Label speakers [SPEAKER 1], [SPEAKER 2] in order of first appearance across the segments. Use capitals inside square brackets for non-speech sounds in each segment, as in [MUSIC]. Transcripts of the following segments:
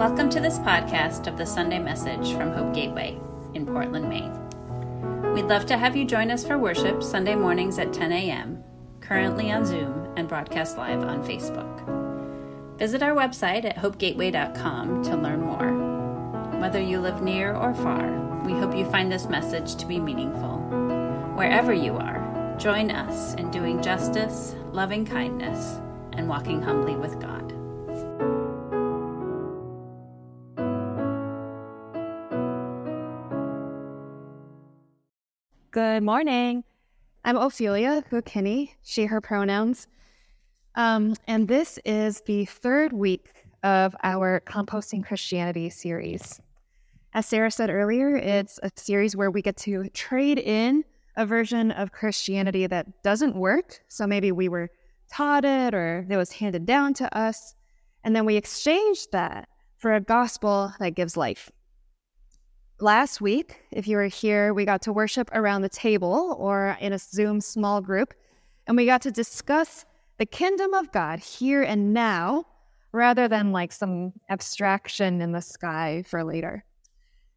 [SPEAKER 1] Welcome to this podcast of the Sunday message from Hope Gateway in Portland, Maine. We'd love to have you join us for worship Sunday mornings at 10 a.m., currently on Zoom and broadcast live on Facebook. Visit our website at hopegateway.com to learn more. Whether you live near or far, we hope you find this message to be meaningful. Wherever you are, join us in doing justice, loving kindness, and walking humbly with God.
[SPEAKER 2] Good morning. I'm Ophelia Kinney, she, her pronouns. Um, and this is the third week of our Composting Christianity series. As Sarah said earlier, it's a series where we get to trade in a version of Christianity that doesn't work. So maybe we were taught it or it was handed down to us. And then we exchange that for a gospel that gives life last week, if you were here, we got to worship around the table or in a Zoom small group, and we got to discuss the kingdom of God here and now rather than like some abstraction in the sky for later.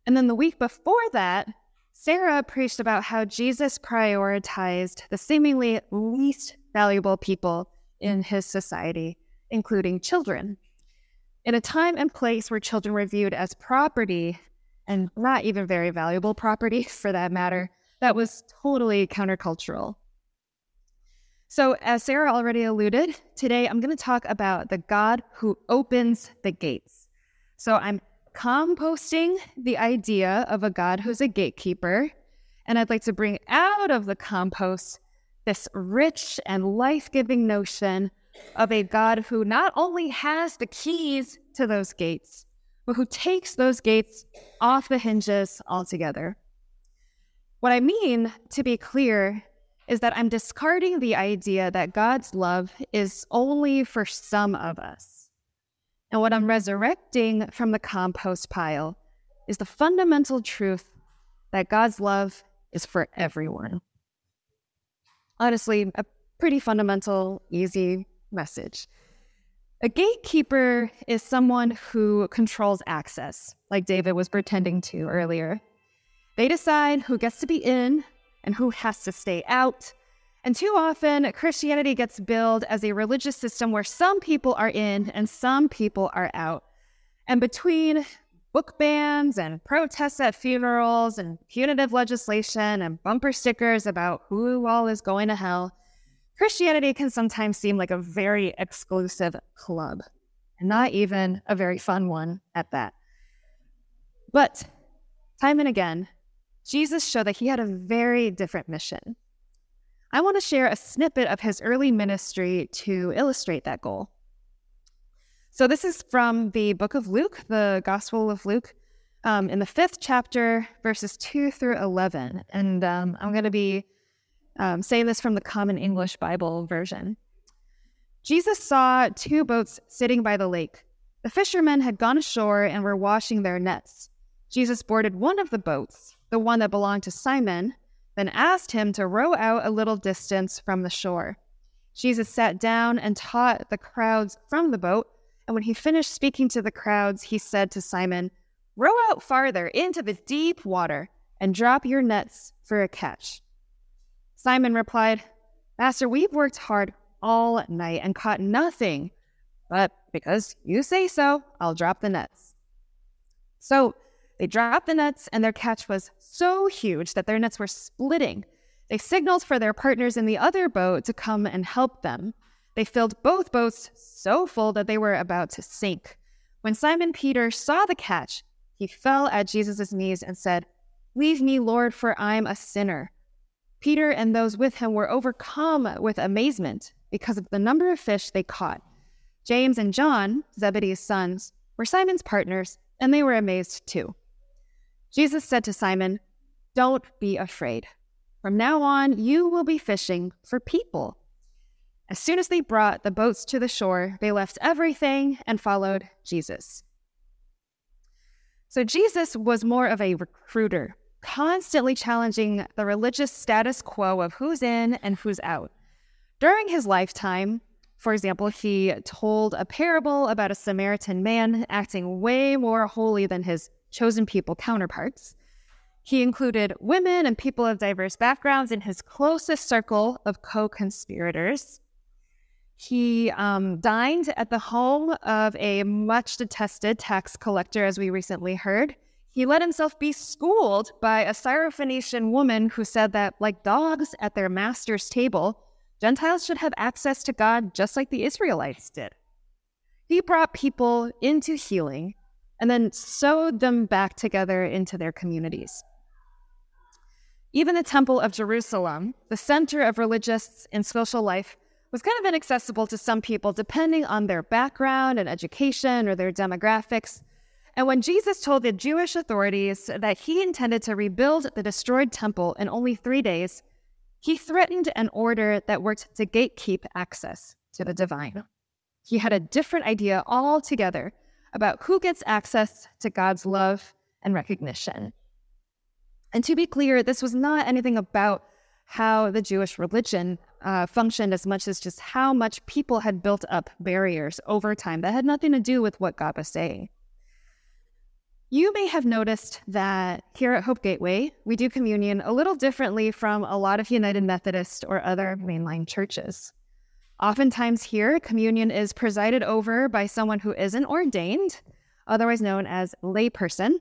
[SPEAKER 2] And then the week before that, Sarah preached about how Jesus prioritized the seemingly least valuable people in his society, including children. In a time and place where children were viewed as property and not even very valuable property [LAUGHS] for that matter, mm-hmm. that was totally countercultural. So, as Sarah already alluded, today I'm going to talk about the God who opens the gates. So, I'm composting the idea of a God who's a gatekeeper, and I'd like to bring out of the compost this rich and life giving notion of a God who not only has the keys to those gates, but who takes those gates off the hinges altogether. What I mean, to be clear, is that I'm discarding the idea that God's love is only for some of us. And what I'm resurrecting from the compost pile is the fundamental truth that God's love is for everyone. Honestly, a pretty fundamental, easy message. A gatekeeper is someone who controls access, like David was pretending to earlier. They decide who gets to be in and who has to stay out. And too often, Christianity gets billed as a religious system where some people are in and some people are out. And between book bans and protests at funerals and punitive legislation and bumper stickers about who all is going to hell, Christianity can sometimes seem like a very exclusive club, and not even a very fun one at that. But time and again, Jesus showed that he had a very different mission. I want to share a snippet of his early ministry to illustrate that goal. So, this is from the book of Luke, the Gospel of Luke, um, in the fifth chapter, verses 2 through 11. And um, I'm going to be um, saying this from the Common English Bible version. Jesus saw two boats sitting by the lake. The fishermen had gone ashore and were washing their nets. Jesus boarded one of the boats, the one that belonged to Simon, then asked him to row out a little distance from the shore. Jesus sat down and taught the crowds from the boat, and when he finished speaking to the crowds, he said to Simon, Row out farther into the deep water and drop your nets for a catch. Simon replied, Master, we've worked hard all night and caught nothing, but because you say so, I'll drop the nets. So they dropped the nets, and their catch was so huge that their nets were splitting. They signaled for their partners in the other boat to come and help them. They filled both boats so full that they were about to sink. When Simon Peter saw the catch, he fell at Jesus' knees and said, Leave me, Lord, for I'm a sinner. Peter and those with him were overcome with amazement because of the number of fish they caught. James and John, Zebedee's sons, were Simon's partners, and they were amazed too. Jesus said to Simon, Don't be afraid. From now on, you will be fishing for people. As soon as they brought the boats to the shore, they left everything and followed Jesus. So Jesus was more of a recruiter constantly challenging the religious status quo of who's in and who's out. During his lifetime, For example, he told a parable about a Samaritan man acting way more holy than his chosen people counterparts. He included women and people of diverse backgrounds in his closest circle of co conspirators. He um, dined at the home of a much detested tax collector, as we recently heard. He let himself be schooled by a Syrophoenician woman who said that, like dogs at their master's table, Gentiles should have access to God just like the Israelites did. He brought people into healing and then sewed them back together into their communities. Even the Temple of Jerusalem, the center of religious and social life, was kind of inaccessible to some people depending on their background and education or their demographics. And when Jesus told the Jewish authorities that he intended to rebuild the destroyed temple in only three days, he threatened an order that worked to gatekeep access to the divine. He had a different idea altogether about who gets access to God's love and recognition. And to be clear, this was not anything about how the Jewish religion uh, functioned as much as just how much people had built up barriers over time that had nothing to do with what God was saying. You may have noticed that here at Hope Gateway, we do communion a little differently from a lot of United Methodist or other mainline churches. Oftentimes, here, communion is presided over by someone who isn't ordained, otherwise known as layperson.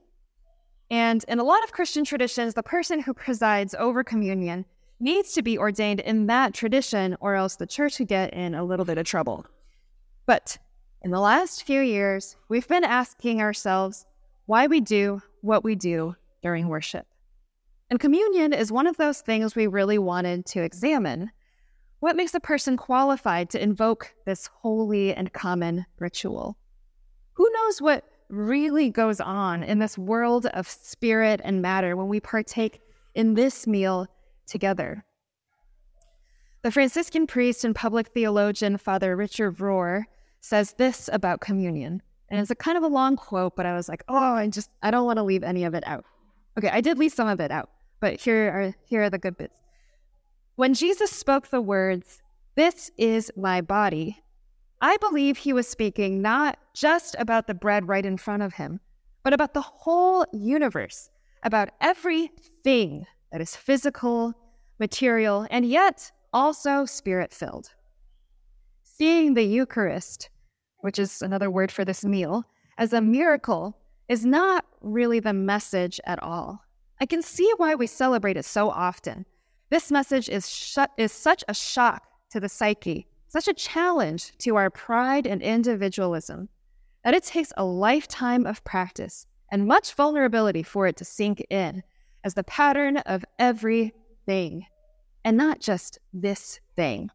[SPEAKER 2] And in a lot of Christian traditions, the person who presides over communion needs to be ordained in that tradition, or else the church could get in a little bit of trouble. But in the last few years, we've been asking ourselves why we do what we do during worship. And communion is one of those things we really wanted to examine. What makes a person qualified to invoke this holy and common ritual? Who knows what really goes on in this world of spirit and matter when we partake in this meal together. The Franciscan priest and public theologian Father Richard Rohr says this about communion. And it's a kind of a long quote, but I was like, oh, I just I don't want to leave any of it out. Okay, I did leave some of it out, but here are here are the good bits. When Jesus spoke the words, "This is my body," I believe he was speaking not just about the bread right in front of him, but about the whole universe, about everything that is physical, material, and yet also spirit filled. Seeing the Eucharist, which is another word for this meal, as a miracle is not really the message at all. I can see why we celebrate it so often. This message is, sh- is such a shock to the psyche, such a challenge to our pride and individualism, that it takes a lifetime of practice and much vulnerability for it to sink in as the pattern of everything, and not just this thing.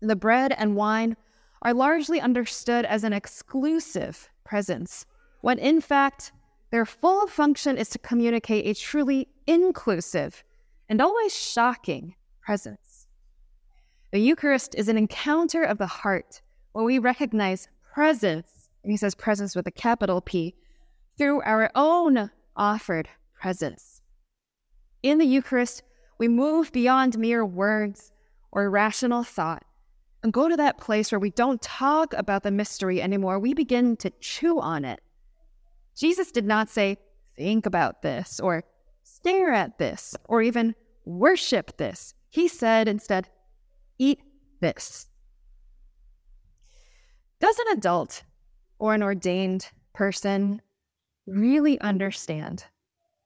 [SPEAKER 2] The bread and wine are largely understood as an exclusive presence, when in fact, their full function is to communicate a truly inclusive and always shocking presence. The Eucharist is an encounter of the heart where we recognize presence, and he says presence with a capital P, through our own offered presence. In the Eucharist, we move beyond mere words or rational thought and go to that place where we don't talk about the mystery anymore. We begin to chew on it. Jesus did not say, think about this, or stare at this, or even worship this. He said instead, eat this. Does an adult or an ordained person really understand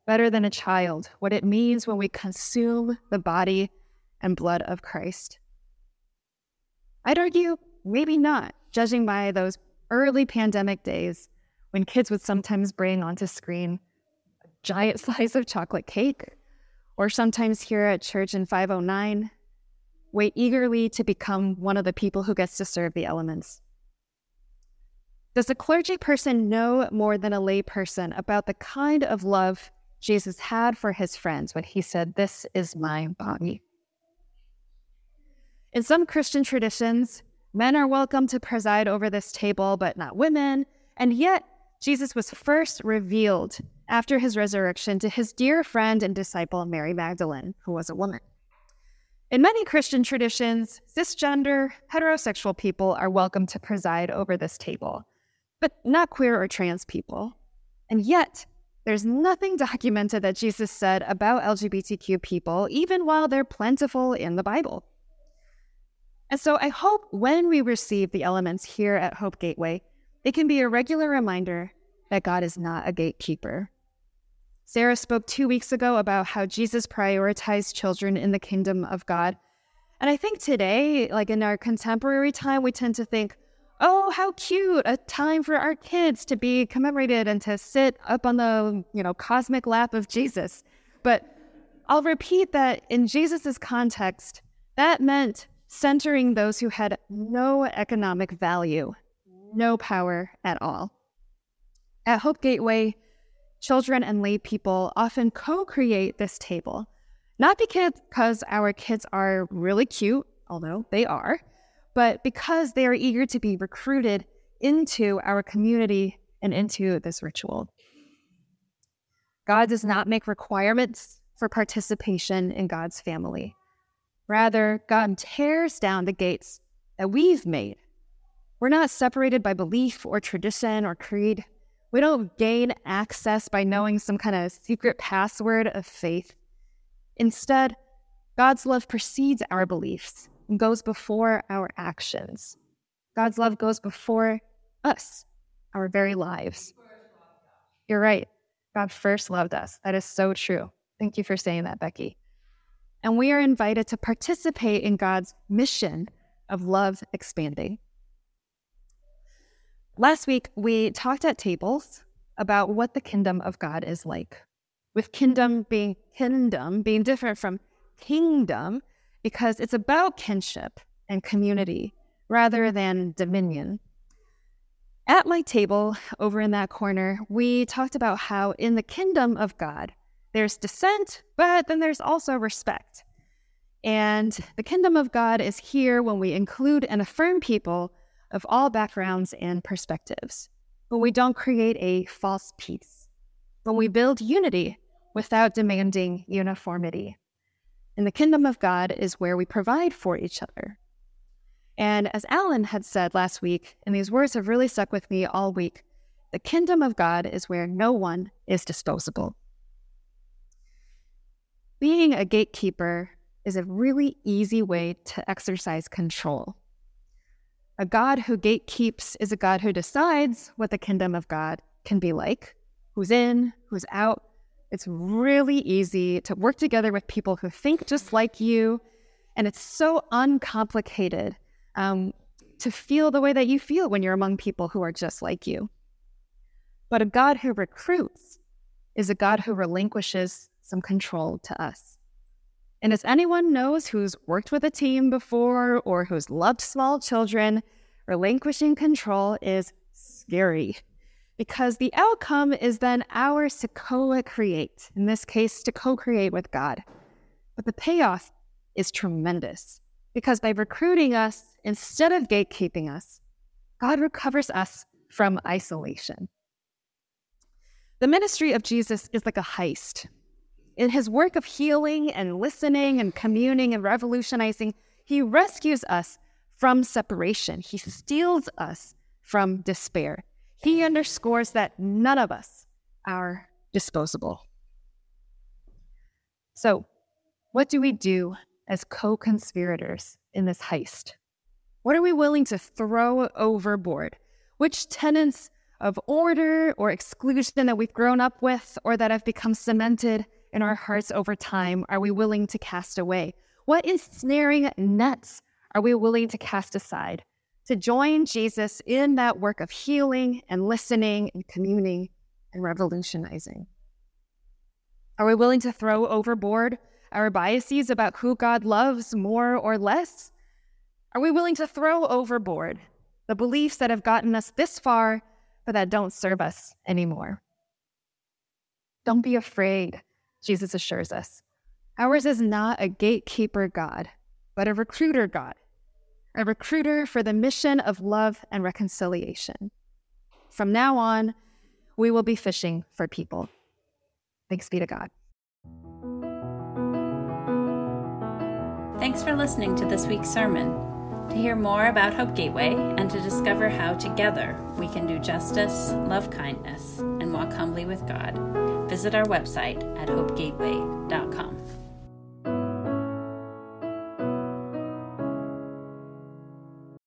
[SPEAKER 2] better than a child what it means when we consume the body and blood of Christ? I'd argue maybe not, judging by those early pandemic days when kids would sometimes bring onto screen a giant [LAUGHS] slice of chocolate cake, or sometimes here at church in 509, wait eagerly to become one of the people who gets to serve the elements. Does a clergy person know more than a lay person about the kind of love Jesus had for his friends when he said, This is my body? In some Christian traditions, men are welcome to preside over this table, but not women. And yet, Jesus was first revealed after his resurrection to his dear friend and disciple, Mary Magdalene, who was a woman. In many Christian traditions, cisgender, heterosexual people are welcome to preside over this table, but not queer or trans people. And yet, there's nothing documented that Jesus said about LGBTQ people, even while they're plentiful in the Bible. And so I hope when we receive the elements here at Hope Gateway, it can be a regular reminder that God is not a gatekeeper. Sarah spoke two weeks ago about how Jesus prioritized children in the kingdom of God. And I think today, like in our contemporary time, we tend to think, oh, how cute, a time for our kids to be commemorated and to sit up on the, you know, cosmic lap of Jesus. But I'll repeat that in Jesus's context, that meant centering those who had no economic value, no power at all. At Hope Gateway, children and lay people often co create this table, not because our kids are really cute, although they are, but because they are eager to be recruited into our community and into this ritual. God does not make requirements for participation in God's family. Rather, God tears down the gates that we've made. We're not separated by belief or tradition or creed. We don't gain access by knowing some kind of secret password of faith. Instead, God's love precedes our beliefs and goes before our actions. God's love goes before us, our very lives. You're right. God first loved us. That is so true. Thank you for saying that, Becky. And we are invited to participate in God's mission of love expanding. Last week, we talked at tables about what the kin-dom of God is like. With kin-dom being kingdom being different from kingdom, because it's about kinship and community rather than dominion. At my table over in that corner, we talked about how in the kingdom of God, there's dissent, but then there's also respect. And the kingdom of God is here when we include and affirm people of all backgrounds and perspectives, when we don't create a false peace, when we build unity without demanding uniformity. And the kingdom of God is where we provide for each other. And as Alan had said last week, and these words have really stuck with me all week the kingdom of God is where no one is disposable. Being a gatekeeper is a really easy way to exercise control. A God who gatekeeps is a God who decides what the kingdom of God can be like who's in, who's out, it's really easy to work together with people who think just like you. And it's so uncomplicated um, to feel the way that you feel when you're among people who are just like you. But a God who recruits is a God who relinquishes some control to us. And as anyone knows who's worked with a team before or who's loved small children, relinquishing control is scary because the outcome is then ours to co create, in this case, to co create with God. But the payoff is tremendous because by recruiting us instead of gatekeeping us, God recovers us from isolation. The ministry of Jesus is like a heist. In his work of healing and listening and communing and revolutionizing, he rescues us from separation. He steals us from despair. He underscores that none of us are disposable. So, what do we do as co conspirators in this heist? What are we willing to throw overboard? Which tenets of order or exclusion that we've grown up with or that have become cemented in our mm-hmm. hearts over time are we willing to cast away? What ensnaring nets are we willing to cast aside? to join Jesus in that work of healing and listening and communing and revolutionizing? Are we willing to throw overboard our biases about who God loves more or less? Are we willing to throw overboard the beliefs that have gotten us this far, but that don't serve us anymore? Don't be afraid, Jesus assures us. Ours is not a gatekeeper God, but a recruiter God a recruiter for the mission of love and reconciliation. From now on, we will be fishing for people. Thanks be to God.
[SPEAKER 1] Thanks for listening to this week's sermon. To hear more about Hope Gateway and to discover how together we can do justice, love kindness, and walk humbly with God, visit our website at hopegateway.com.